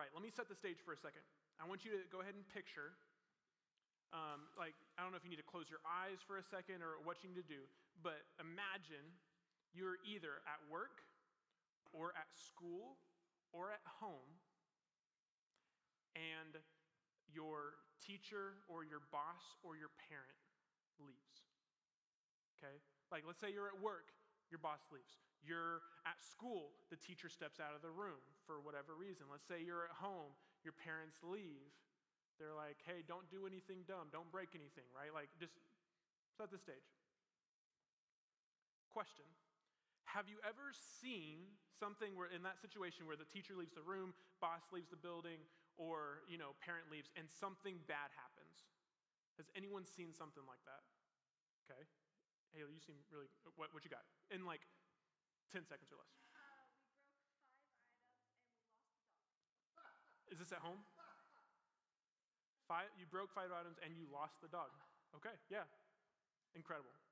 right, let me set the stage for a second. I want you to go ahead and picture, um, like, I don't know if you need to close your eyes for a second or what you need to do, but imagine you're either at work or at school or at home, and your teacher or your boss or your parent leaves. Okay? Like, let's say you're at work, your boss leaves. You're at school, the teacher steps out of the room for whatever reason. Let's say you're at home, your parents leave. They're like, hey, don't do anything dumb, don't break anything, right? Like, just set the stage. Question Have you ever seen something where, in that situation, where the teacher leaves the room, boss leaves the building, or, you know, parent leaves, and something bad happens? Has anyone seen something like that? Okay. Haley, you seem really, what, what you got? In like 10 seconds or less. Uh, we broke five items and we lost the dog. Is this at home? Five, you broke five items and you lost the dog. Okay, yeah. Incredible. Uh, we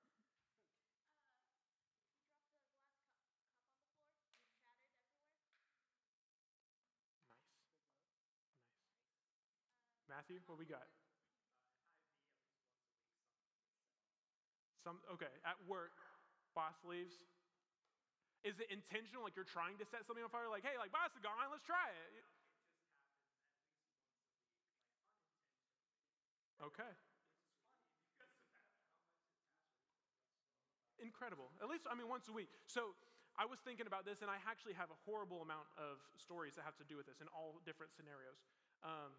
dropped the glass cup, cup on the floor. It shattered everywhere. Nice. Nice. Matthew, what we got? Some okay, at work, boss leaves. Is it intentional? Like you're trying to set something on fire? Like, hey, like boss is gone, let's try it. Okay. Incredible. At least, I mean, once a week. So I was thinking about this, and I actually have a horrible amount of stories that have to do with this in all different scenarios. Um,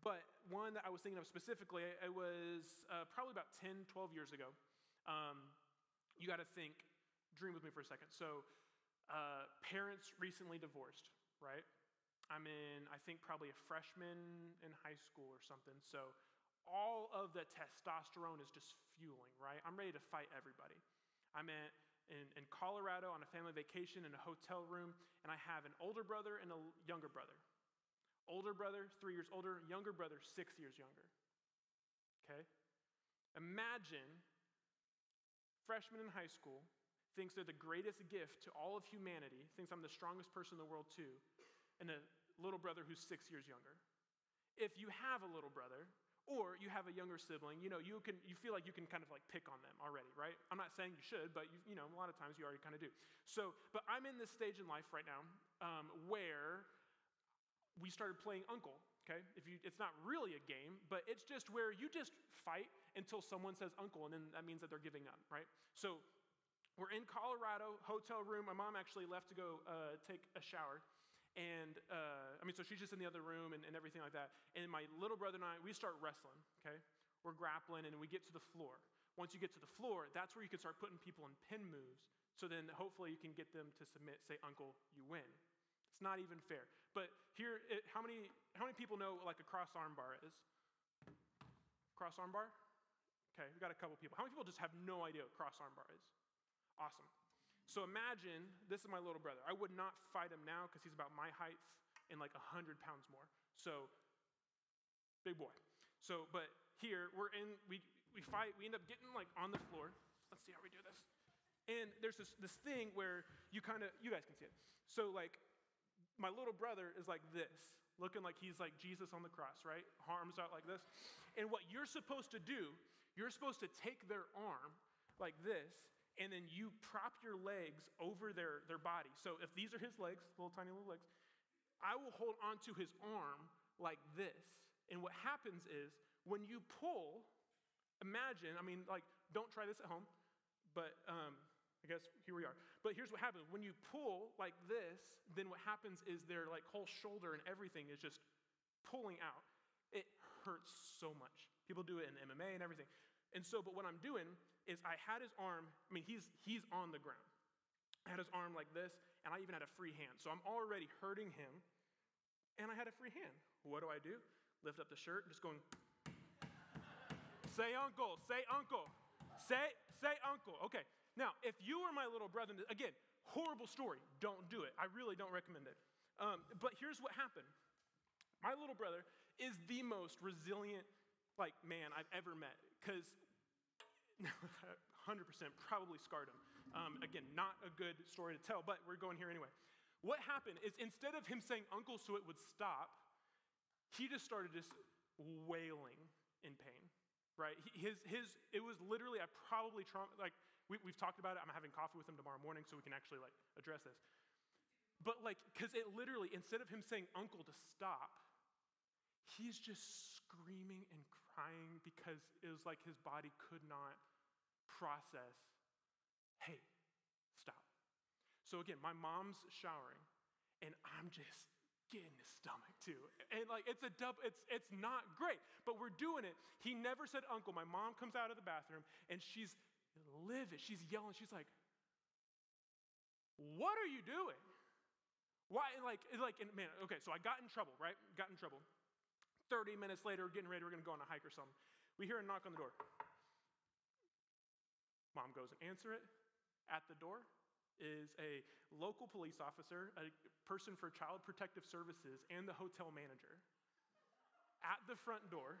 but one that I was thinking of specifically, it was uh, probably about 10, 12 years ago. Um, you got to think, dream with me for a second. So, uh, parents recently divorced, right? I'm in, I think, probably a freshman in high school or something. So, all of the testosterone is just fueling, right? I'm ready to fight everybody. I'm in, in, in Colorado on a family vacation in a hotel room, and I have an older brother and a younger brother. Older brother, three years older, younger brother, six years younger. Okay? Imagine freshman in high school, thinks they're the greatest gift to all of humanity, thinks I'm the strongest person in the world too, and a little brother who's six years younger. If you have a little brother, or you have a younger sibling, you know, you can you feel like you can kind of like pick on them already, right? I'm not saying you should, but you, you know, a lot of times you already kind of do. So, but I'm in this stage in life right now um, where we started playing uncle. Okay, if you, it's not really a game, but it's just where you just fight until someone says uncle, and then that means that they're giving up, right? So we're in Colorado, hotel room. My mom actually left to go uh, take a shower. And uh, I mean, so she's just in the other room and, and everything like that. And my little brother and I, we start wrestling, okay? We're grappling and we get to the floor. Once you get to the floor, that's where you can start putting people in pin moves. So then hopefully you can get them to submit, say, Uncle, you win. It's not even fair. But here, it, how, many, how many people know like a cross arm bar is? Cross arm bar? Okay, we got a couple people. How many people just have no idea what cross arm bar is? Awesome. So imagine this is my little brother. I would not fight him now because he's about my height and like 100 pounds more. So, big boy. So, but here, we're in, we, we fight, we end up getting like on the floor. Let's see how we do this. And there's this, this thing where you kind of, you guys can see it. So, like, my little brother is like this, looking like he's like Jesus on the cross, right? Arms out like this. And what you're supposed to do, you're supposed to take their arm like this, and then you prop your legs over their, their body. So if these are his legs, little tiny little legs, I will hold onto his arm like this. And what happens is when you pull, imagine, I mean, like, don't try this at home, but um, I guess here we are. But here's what happens when you pull like this, then what happens is their like whole shoulder and everything is just pulling out. It hurts so much. People do it in MMA and everything. And so, but what I'm doing is I had his arm, I mean, he's he's on the ground. I had his arm like this, and I even had a free hand. So I'm already hurting him, and I had a free hand. What do I do? Lift up the shirt, just going, say uncle, say uncle, say, say uncle. Okay, now, if you were my little brother, again, horrible story, don't do it. I really don't recommend it. Um, but here's what happened my little brother is the most resilient like man I've ever met because 100% probably scarred him. Um, again, not a good story to tell, but we're going here anyway. What happened is instead of him saying uncle so it would stop, he just started just wailing in pain, right? His, his, it was literally, I probably, trauma, like, we, we've talked about it. I'm having coffee with him tomorrow morning so we can actually, like, address this. But, like, because it literally, instead of him saying uncle to stop, he's just screaming and crying because it was like his body could not process, hey, stop. So again, my mom's showering, and I'm just getting his stomach too. And like it's a dub, it's it's not great, but we're doing it. He never said uncle. My mom comes out of the bathroom and she's livid. She's yelling. She's like, What are you doing? Why like like and man, okay, so I got in trouble, right? Got in trouble. 30 minutes later, getting ready, we're gonna go on a hike or something. We hear a knock on the door. Mom goes and answer it. At the door is a local police officer, a person for Child Protective Services, and the hotel manager at the front door.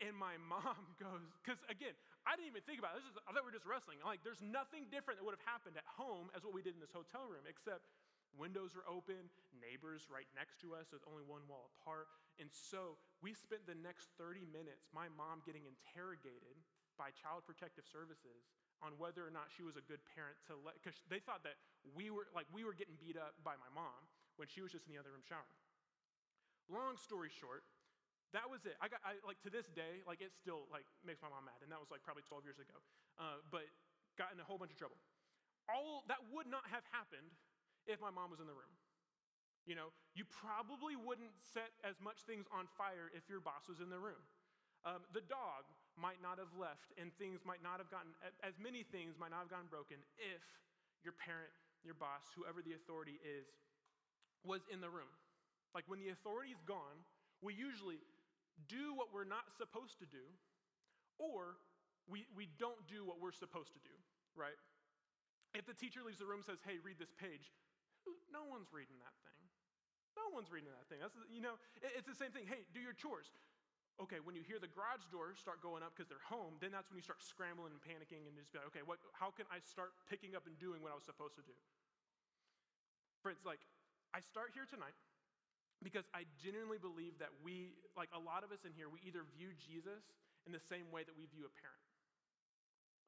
And my mom goes, because again, I didn't even think about it. This is, I thought we were just wrestling. Like, there's nothing different that would have happened at home as what we did in this hotel room, except windows are open, neighbors right next to us, so there's only one wall apart. And so we spent the next 30 minutes, my mom getting interrogated by Child Protective Services on whether or not she was a good parent to let, because they thought that we were, like, we were getting beat up by my mom when she was just in the other room showering. Long story short, that was it. I got, I, like, to this day, like, it still, like, makes my mom mad, and that was, like, probably 12 years ago. Uh, but got in a whole bunch of trouble. All, that would not have happened if my mom was in the room. You know, you probably wouldn't set as much things on fire if your boss was in the room. Um, the dog might not have left, and things might not have gotten, as many things might not have gotten broken if your parent, your boss, whoever the authority is, was in the room. Like when the authority is gone, we usually do what we're not supposed to do, or we, we don't do what we're supposed to do, right? If the teacher leaves the room says, hey, read this page, no one's reading that thing. No one's reading that thing. That's, you know, it's the same thing. Hey, do your chores okay, when you hear the garage door start going up because they're home, then that's when you start scrambling and panicking and just be like, okay, what, how can I start picking up and doing what I was supposed to do? Friends, like, I start here tonight because I genuinely believe that we, like a lot of us in here, we either view Jesus in the same way that we view a parent.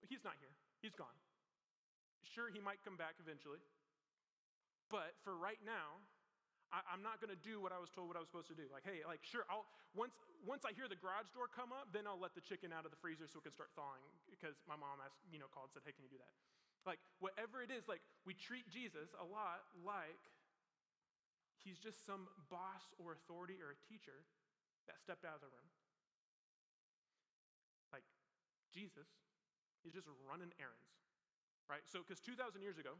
He's not here, he's gone. Sure, he might come back eventually, but for right now, I, am not going to do what I was told what I was supposed to do. Like, hey, like, sure, I'll, once, once I hear the garage door come up, then I'll let the chicken out of the freezer so it can start thawing because my mom asked, you know, called and said, hey, can you do that? Like, whatever it is, like, we treat Jesus a lot like he's just some boss or authority or a teacher that stepped out of the room. Like, Jesus is just running errands, right? So, because 2,000 years ago,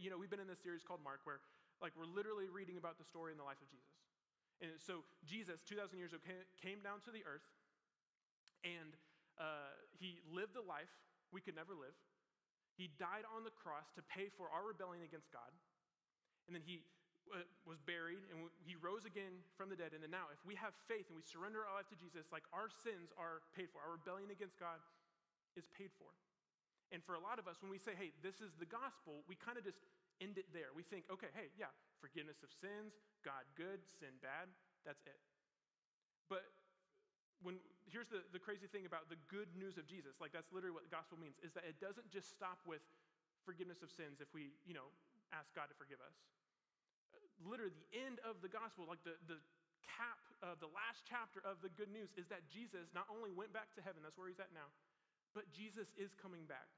you know, we've been in this series called Mark where like we're literally reading about the story in the life of Jesus. And so Jesus, 2,000 years ago, came down to the earth and uh, he lived the life we could never live. He died on the cross to pay for our rebellion against God. And then he uh, was buried and he rose again from the dead. And then now, if we have faith and we surrender our life to Jesus, like our sins are paid for, our rebellion against God is paid for. And for a lot of us, when we say, hey, this is the gospel, we kind of just end it there. We think, okay, hey, yeah, forgiveness of sins, God good, sin bad, that's it. But when here's the, the crazy thing about the good news of Jesus, like that's literally what the gospel means, is that it doesn't just stop with forgiveness of sins if we, you know, ask God to forgive us. Literally, the end of the gospel, like the, the cap of the last chapter of the good news, is that Jesus not only went back to heaven, that's where he's at now, but Jesus is coming back.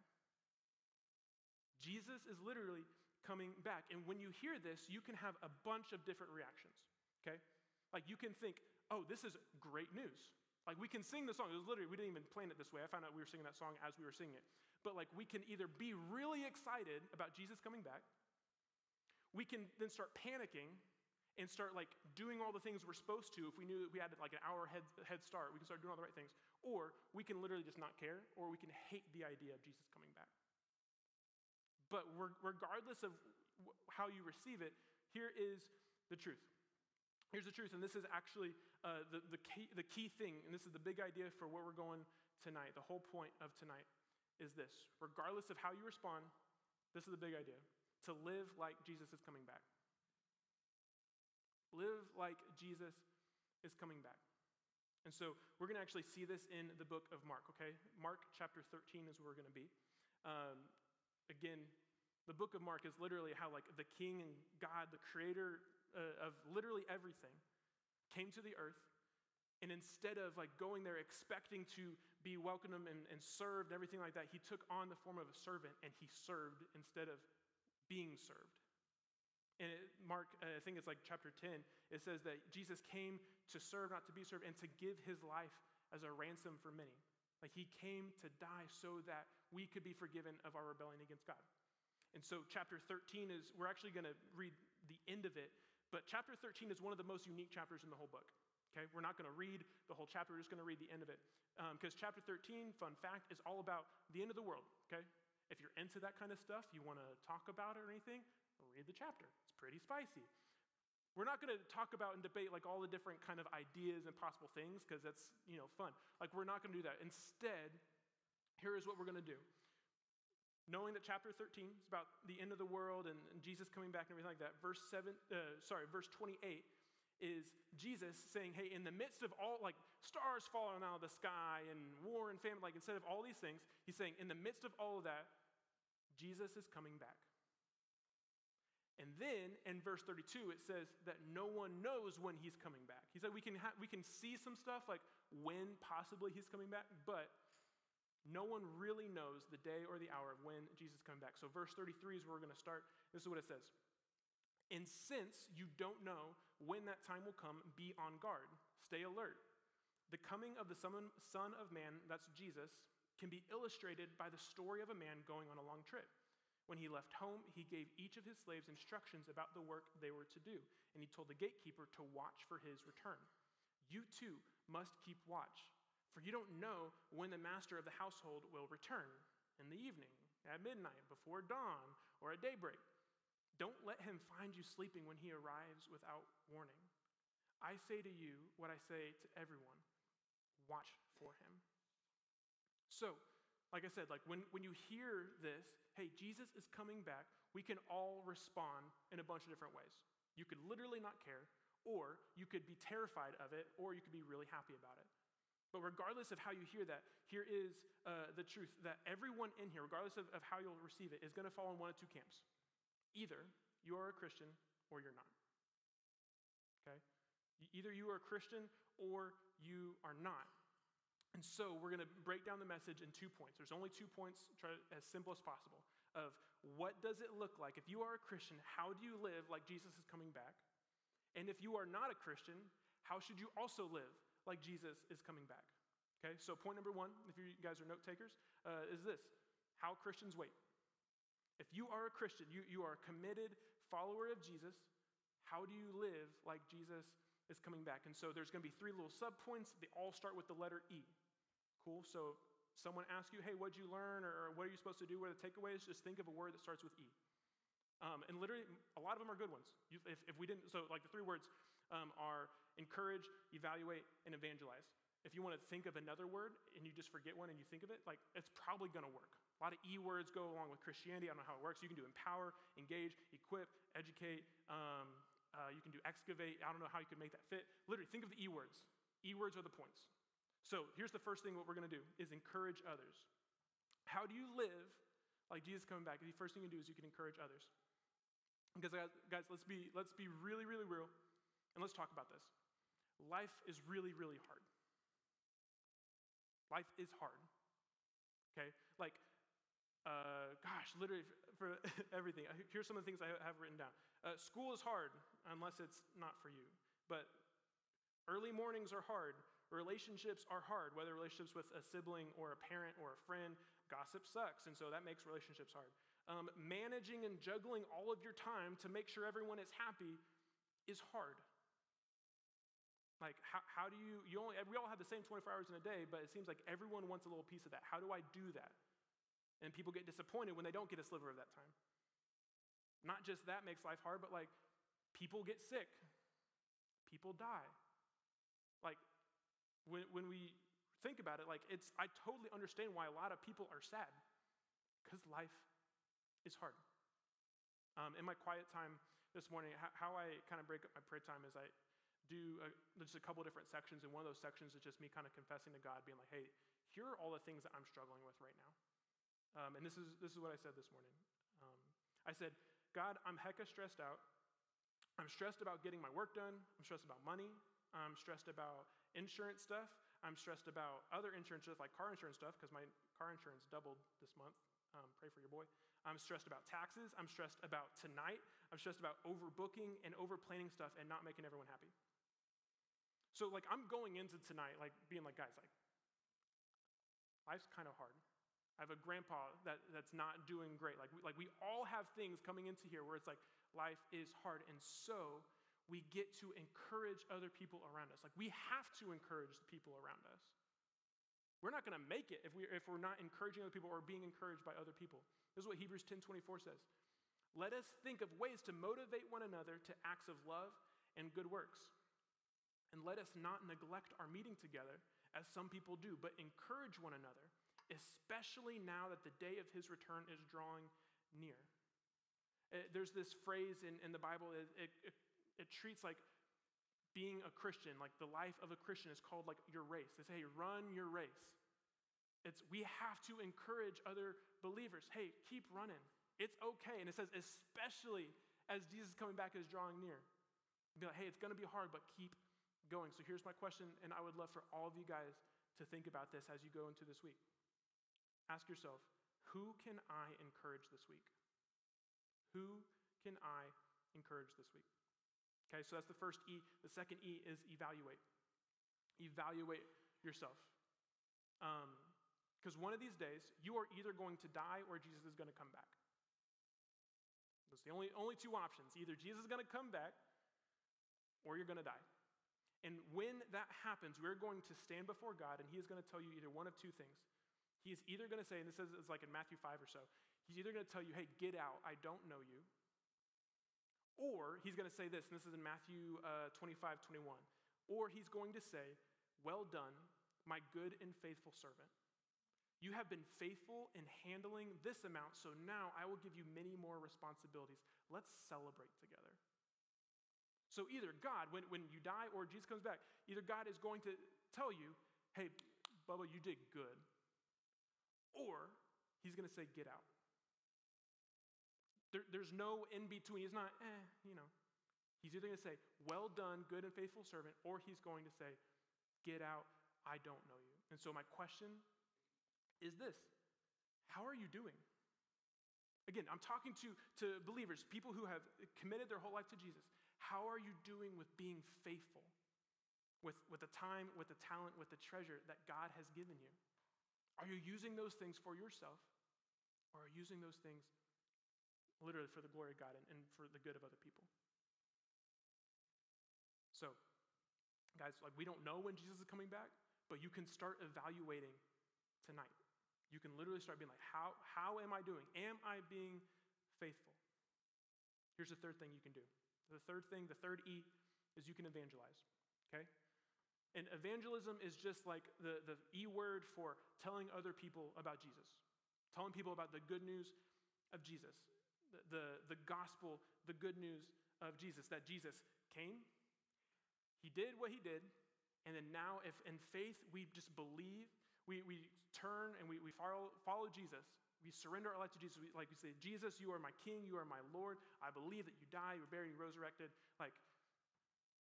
Jesus is literally coming back. And when you hear this, you can have a bunch of different reactions, okay? Like you can think, oh, this is great news. Like we can sing the song. It was literally, we didn't even plan it this way. I found out we were singing that song as we were singing it. But like we can either be really excited about Jesus coming back, we can then start panicking and start like doing all the things we're supposed to if we knew that we had like an hour head, head start. We can start doing all the right things. Or we can literally just not care, or we can hate the idea of Jesus coming back. But regardless of how you receive it, here is the truth. Here's the truth, and this is actually uh, the, the, key, the key thing, and this is the big idea for where we're going tonight. The whole point of tonight is this regardless of how you respond, this is the big idea to live like Jesus is coming back. Live like Jesus is coming back. And so we're going to actually see this in the book of Mark, okay? Mark chapter 13 is where we're going to be. Um, again, the book of Mark is literally how, like, the king and God, the creator uh, of literally everything, came to the earth. And instead of like going there expecting to be welcomed and, and served and everything like that, he took on the form of a servant and he served instead of being served. And it, Mark, uh, I think it's like chapter 10, it says that Jesus came to serve, not to be served, and to give his life as a ransom for many. Like he came to die so that we could be forgiven of our rebellion against God. And so, chapter 13 is, we're actually going to read the end of it, but chapter 13 is one of the most unique chapters in the whole book. Okay, we're not going to read the whole chapter, we're just going to read the end of it. Because um, chapter 13, fun fact, is all about the end of the world. Okay, if you're into that kind of stuff, you want to talk about it or anything, read the chapter. It's pretty spicy. We're not going to talk about and debate like all the different kind of ideas and possible things because that's, you know, fun. Like we're not going to do that. Instead, here is what we're going to do. Knowing that chapter 13 is about the end of the world and, and Jesus coming back and everything like that, verse 7, uh, sorry, verse 28 is Jesus saying, hey, in the midst of all, like stars falling out of the sky and war and famine, like instead of all these things, he's saying, in the midst of all of that, Jesus is coming back. And then in verse 32, it says that no one knows when he's coming back. He said we can, ha- we can see some stuff like when possibly he's coming back, but no one really knows the day or the hour of when Jesus is coming back. So, verse 33 is where we're going to start. This is what it says. And since you don't know when that time will come, be on guard, stay alert. The coming of the Son of Man, that's Jesus, can be illustrated by the story of a man going on a long trip. When he left home, he gave each of his slaves instructions about the work they were to do, and he told the gatekeeper to watch for his return. You too must keep watch, for you don't know when the master of the household will return in the evening, at midnight, before dawn, or at daybreak. Don't let him find you sleeping when he arrives without warning. I say to you what I say to everyone watch for him. So, like I said, like when, when you hear this, hey, Jesus is coming back, we can all respond in a bunch of different ways. You could literally not care, or you could be terrified of it, or you could be really happy about it. But regardless of how you hear that, here is uh, the truth that everyone in here, regardless of, of how you'll receive it, is going to fall in one of two camps. Either you are a Christian or you're not. Okay? Either you are a Christian or you are not. And so we're going to break down the message in two points. There's only two points, try as simple as possible, of what does it look like? If you are a Christian, how do you live like Jesus is coming back? And if you are not a Christian, how should you also live like Jesus is coming back? Okay, so point number one, if you guys are note takers, uh, is this how Christians wait. If you are a Christian, you, you are a committed follower of Jesus, how do you live like Jesus is coming back? And so there's going to be three little subpoints. They all start with the letter E. Cool? So someone asks you, hey, what'd you learn? Or, what are you supposed to do? What are the takeaways? Just think of a word that starts with E. Um, and literally, a lot of them are good ones. You, if, if, we didn't, so like the three words um, are encourage, evaluate, and evangelize. If you want to think of another word and you just forget one and you think of it, like it's probably going to work. A lot of E words go along with Christianity. I don't know how it works. You can do empower, engage, equip, educate. Um, uh, you can do excavate. I don't know how you could make that fit. Literally, think of the E words. E words are the points. So here's the first thing what we're going to do is encourage others. How do you live like Jesus coming back? The first thing you do is you can encourage others. Because guys, let's be let's be really really real and let's talk about this. Life is really really hard. Life is hard. Okay? Like uh, gosh, literally for, everything. Here's some of the things I have written down. Uh, school is hard unless it's not for you. But early mornings are hard. Relationships are hard, whether relationships with a sibling or a parent or a friend. Gossip sucks, and so that makes relationships hard. Um, managing and juggling all of your time to make sure everyone is happy is hard. Like, how, how do you, you only, we all have the same 24 hours in a day, but it seems like everyone wants a little piece of that. How do I do that? And people get disappointed when they don't get a sliver of that time. Not just that makes life hard, but like, people get sick, people die. Like, when, when we think about it, like it's, I totally understand why a lot of people are sad because life is hard. Um, in my quiet time this morning, how, how I kind of break up my prayer time is I, do a, just a couple different sections, and one of those sections is just me kind of confessing to God, being like, hey, here are all the things that I'm struggling with right now. Um, and this is, this is what I said this morning. Um, I said, God, I'm hecka stressed out. I'm stressed about getting my work done. I'm stressed about money. I'm stressed about insurance stuff. I'm stressed about other insurance stuff, like car insurance stuff, because my car insurance doubled this month. Um, pray for your boy. I'm stressed about taxes. I'm stressed about tonight. I'm stressed about overbooking and overplanning stuff and not making everyone happy. So, like, I'm going into tonight, like, being like, guys, like, life's kind of hard. I have a grandpa that, that's not doing great. Like we, like, we all have things coming into here where it's like, life is hard. And so, we get to encourage other people around us. Like, we have to encourage the people around us. We're not going to make it if, we, if we're not encouraging other people or being encouraged by other people. This is what Hebrews 10 24 says. Let us think of ways to motivate one another to acts of love and good works. And let us not neglect our meeting together, as some people do, but encourage one another, especially now that the day of his return is drawing near. Uh, there's this phrase in, in the Bible, it, it, it, treats like being a Christian, like the life of a Christian is called like your race. They say, hey, run your race. It's we have to encourage other believers. Hey, keep running. It's okay. And it says, especially as Jesus coming back is drawing near. Be like, hey, it's gonna be hard, but keep going. So here's my question, and I would love for all of you guys to think about this as you go into this week. Ask yourself, who can I encourage this week? Who can I encourage this week? Okay, so that's the first E. The second E is evaluate. Evaluate yourself. Because um, one of these days, you are either going to die or Jesus is going to come back. Those are the only, only two options. Either Jesus is going to come back or you're going to die. And when that happens, we're going to stand before God, and He is going to tell you either one of two things. He is either going to say, and this is like in Matthew 5 or so, He's either going to tell you, hey, get out, I don't know you. Or He's going to say this, and this is in Matthew uh, 25, 21. Or He's going to say, well done, my good and faithful servant. You have been faithful in handling this amount, so now I will give you many more responsibilities. Let's celebrate together. So either God, when, when you die or Jesus comes back, either God is going to tell you, hey, Bubba, you did good. Or he's going to say, get out. There, there's no in between. He's not, eh, you know. He's either going to say, well done, good and faithful servant, or he's going to say, get out, I don't know you. And so my question is this How are you doing? Again, I'm talking to, to believers, people who have committed their whole life to Jesus. How are you doing with being faithful? With, with the time, with the talent, with the treasure that God has given you? Are you using those things for yourself? Or are you using those things literally for the glory of God and, and for the good of other people? So, guys, like we don't know when Jesus is coming back, but you can start evaluating tonight. You can literally start being like, how, how am I doing? Am I being faithful? Here's the third thing you can do the third thing, the third E, is you can evangelize, okay? And evangelism is just like the, the E word for telling other people about Jesus, telling people about the good news of Jesus, the, the, the gospel, the good news of Jesus, that Jesus came, he did what he did, and then now, if in faith we just believe, we, we turn and we, we follow, follow Jesus, we surrender our life to Jesus. We, like we say, Jesus, you are my King, you are my Lord. I believe that you died, you were buried, you resurrected. Like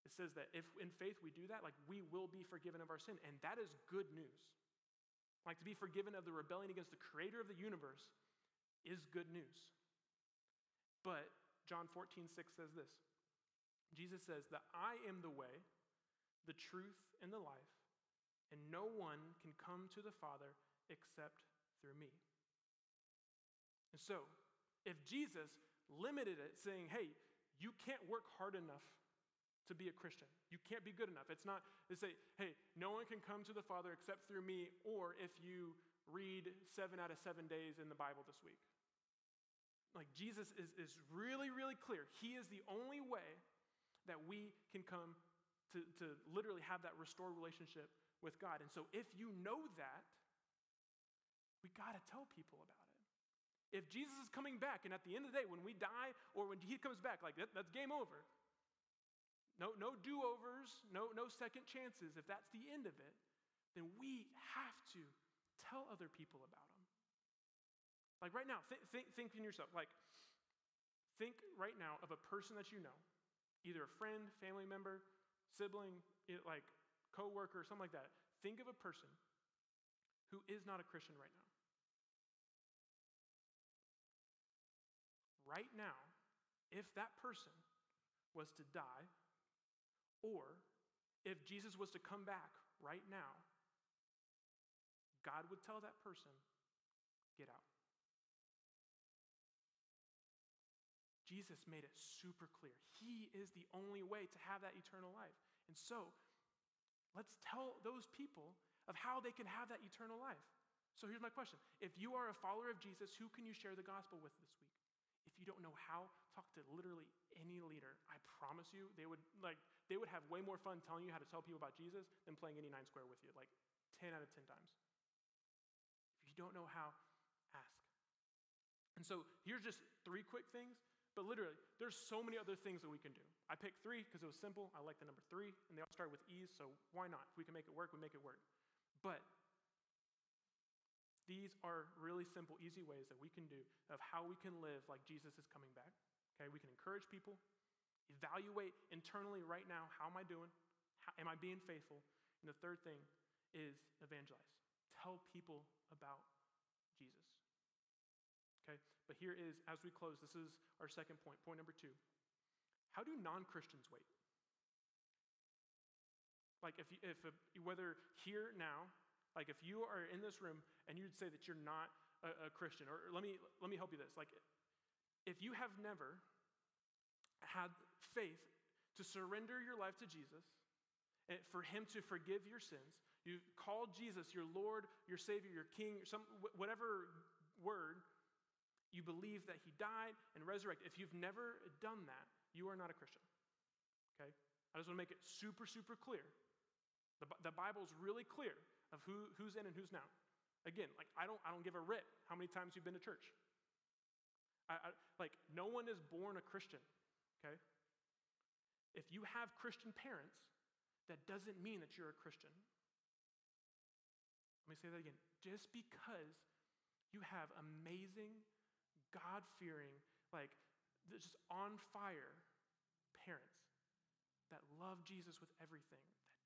it says that if in faith we do that, like we will be forgiven of our sin, and that is good news. Like to be forgiven of the rebellion against the Creator of the universe is good news. But John 14, 6 says this Jesus says that I am the way, the truth, and the life, and no one can come to the Father except through me. And so, if Jesus limited it, saying, hey, you can't work hard enough to be a Christian. You can't be good enough. It's not to say, hey, no one can come to the Father except through me, or if you read seven out of seven days in the Bible this week. Like Jesus is, is really, really clear. He is the only way that we can come to, to literally have that restored relationship with God. And so if you know that, we got to tell people about it. If Jesus is coming back, and at the end of the day, when we die or when he comes back, like that, that's game over. no, no do overs, no, no second chances, if that's the end of it, then we have to tell other people about them. Like right now, th- think, think in yourself. Like, think right now of a person that you know, either a friend, family member, sibling, like coworker, something like that. Think of a person who is not a Christian right now. Right now, if that person was to die, or if Jesus was to come back right now, God would tell that person, get out. Jesus made it super clear. He is the only way to have that eternal life. And so, let's tell those people of how they can have that eternal life. So here's my question. If you are a follower of Jesus, who can you share the gospel with this week? You don't know how, talk to literally any leader. I promise you, they would like they would have way more fun telling you how to tell people about Jesus than playing any nine square with you, like 10 out of 10 times. If you don't know how, ask. And so here's just three quick things but literally, there's so many other things that we can do. I picked three because it was simple. I like the number three, and they all start with E's, so why not? If we can make it work, we make it work. But these are really simple, easy ways that we can do of how we can live like Jesus is coming back. Okay, we can encourage people, evaluate internally right now how am I doing? How, am I being faithful? And the third thing is evangelize. Tell people about Jesus. Okay? But here is, as we close, this is our second point. Point number two. How do non Christians wait? Like, if, if a, whether here now, like if you are in this room and you'd say that you're not a, a Christian, or let me, let me help you this. Like, if you have never had faith to surrender your life to Jesus, and for him to forgive your sins, you call Jesus your Lord, your Savior, your King, some, whatever word, you believe that he died and resurrected. If you've never done that, you are not a Christian. Okay? I just want to make it super, super clear. The, the Bible's really clear of who, who's in and who's not. Again, like I don't, I don't give a rip how many times you've been to church. I, I, like no one is born a Christian. Okay? If you have Christian parents, that doesn't mean that you're a Christian. Let me say that again. Just because you have amazing God fearing, like just on fire parents that love Jesus with everything,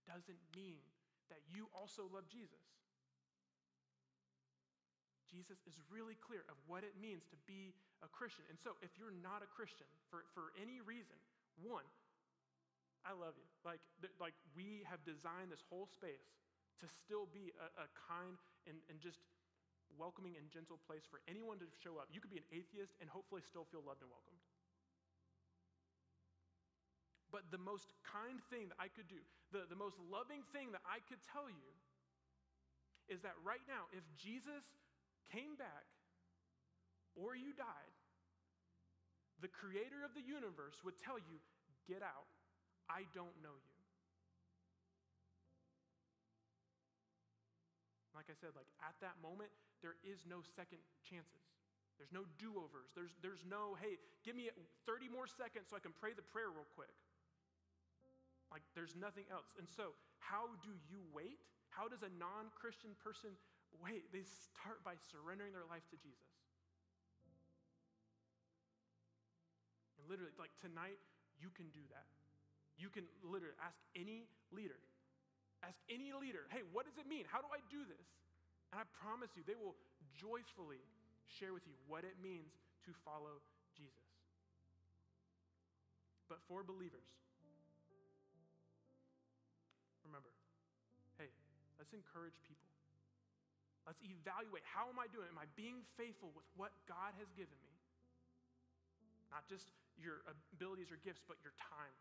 doesn't mean that you also love Jesus. Jesus is really clear of what it means to be a Christian. And so, if you're not a Christian for, for any reason, one, I love you. Like, like we have designed this whole space to still be a, a kind and, and just welcoming and gentle place for anyone to show up. You could be an atheist and hopefully still feel loved and welcomed. But the most kind thing that I could do, the, the most loving thing that I could tell you, is that right now, if Jesus came back or you died, the creator of the universe would tell you, Get out, I don't know you. Like I said, like at that moment, there is no second chances. There's no do overs. There's, there's no, hey, give me 30 more seconds so I can pray the prayer real quick. Like, there's nothing else. And so, how do you wait? How does a non Christian person wait? They start by surrendering their life to Jesus. And literally, like tonight, you can do that. You can literally ask any leader, ask any leader, hey, what does it mean? How do I do this? And I promise you, they will joyfully share with you what it means to follow Jesus. But for believers, let's encourage people. Let's evaluate how am I doing? Am I being faithful with what God has given me? Not just your abilities or gifts, but your time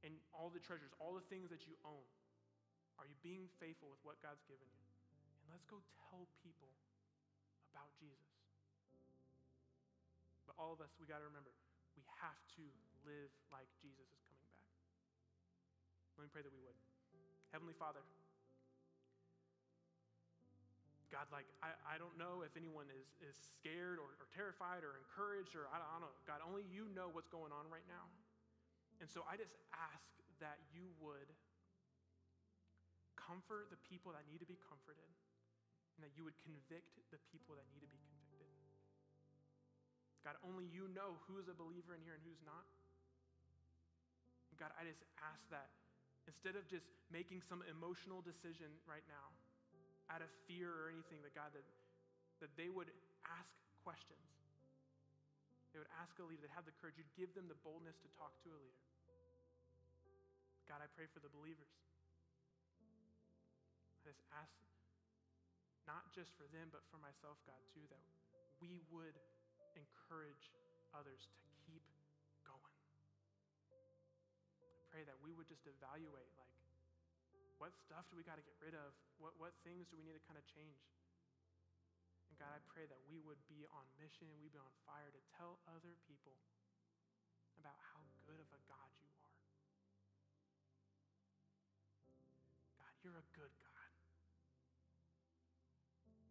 and all the treasures, all the things that you own. Are you being faithful with what God's given you? And let's go tell people about Jesus. But all of us, we got to remember, we have to live like Jesus is coming back. Let me pray that we would. Heavenly Father, God, like, I, I don't know if anyone is, is scared or, or terrified or encouraged or I I don't know. God, only you know what's going on right now. And so I just ask that you would comfort the people that need to be comforted and that you would convict the people that need to be convicted. God, only you know who's a believer in here and who's not. God, I just ask that instead of just making some emotional decision right now out of fear or anything, that God, that, that they would ask questions. They would ask a leader, they have the courage, you'd give them the boldness to talk to a leader. God, I pray for the believers. I just ask, not just for them, but for myself, God, too, that we would encourage others to keep going. I pray that we would just evaluate, like, what stuff do we got to get rid of? What, what things do we need to kind of change? And God, I pray that we would be on mission we'd be on fire to tell other people about how good of a God you are. God, you're a good God.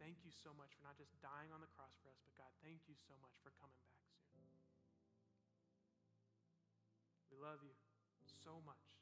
Thank you so much for not just dying on the cross for us, but God, thank you so much for coming back soon. We love you so much.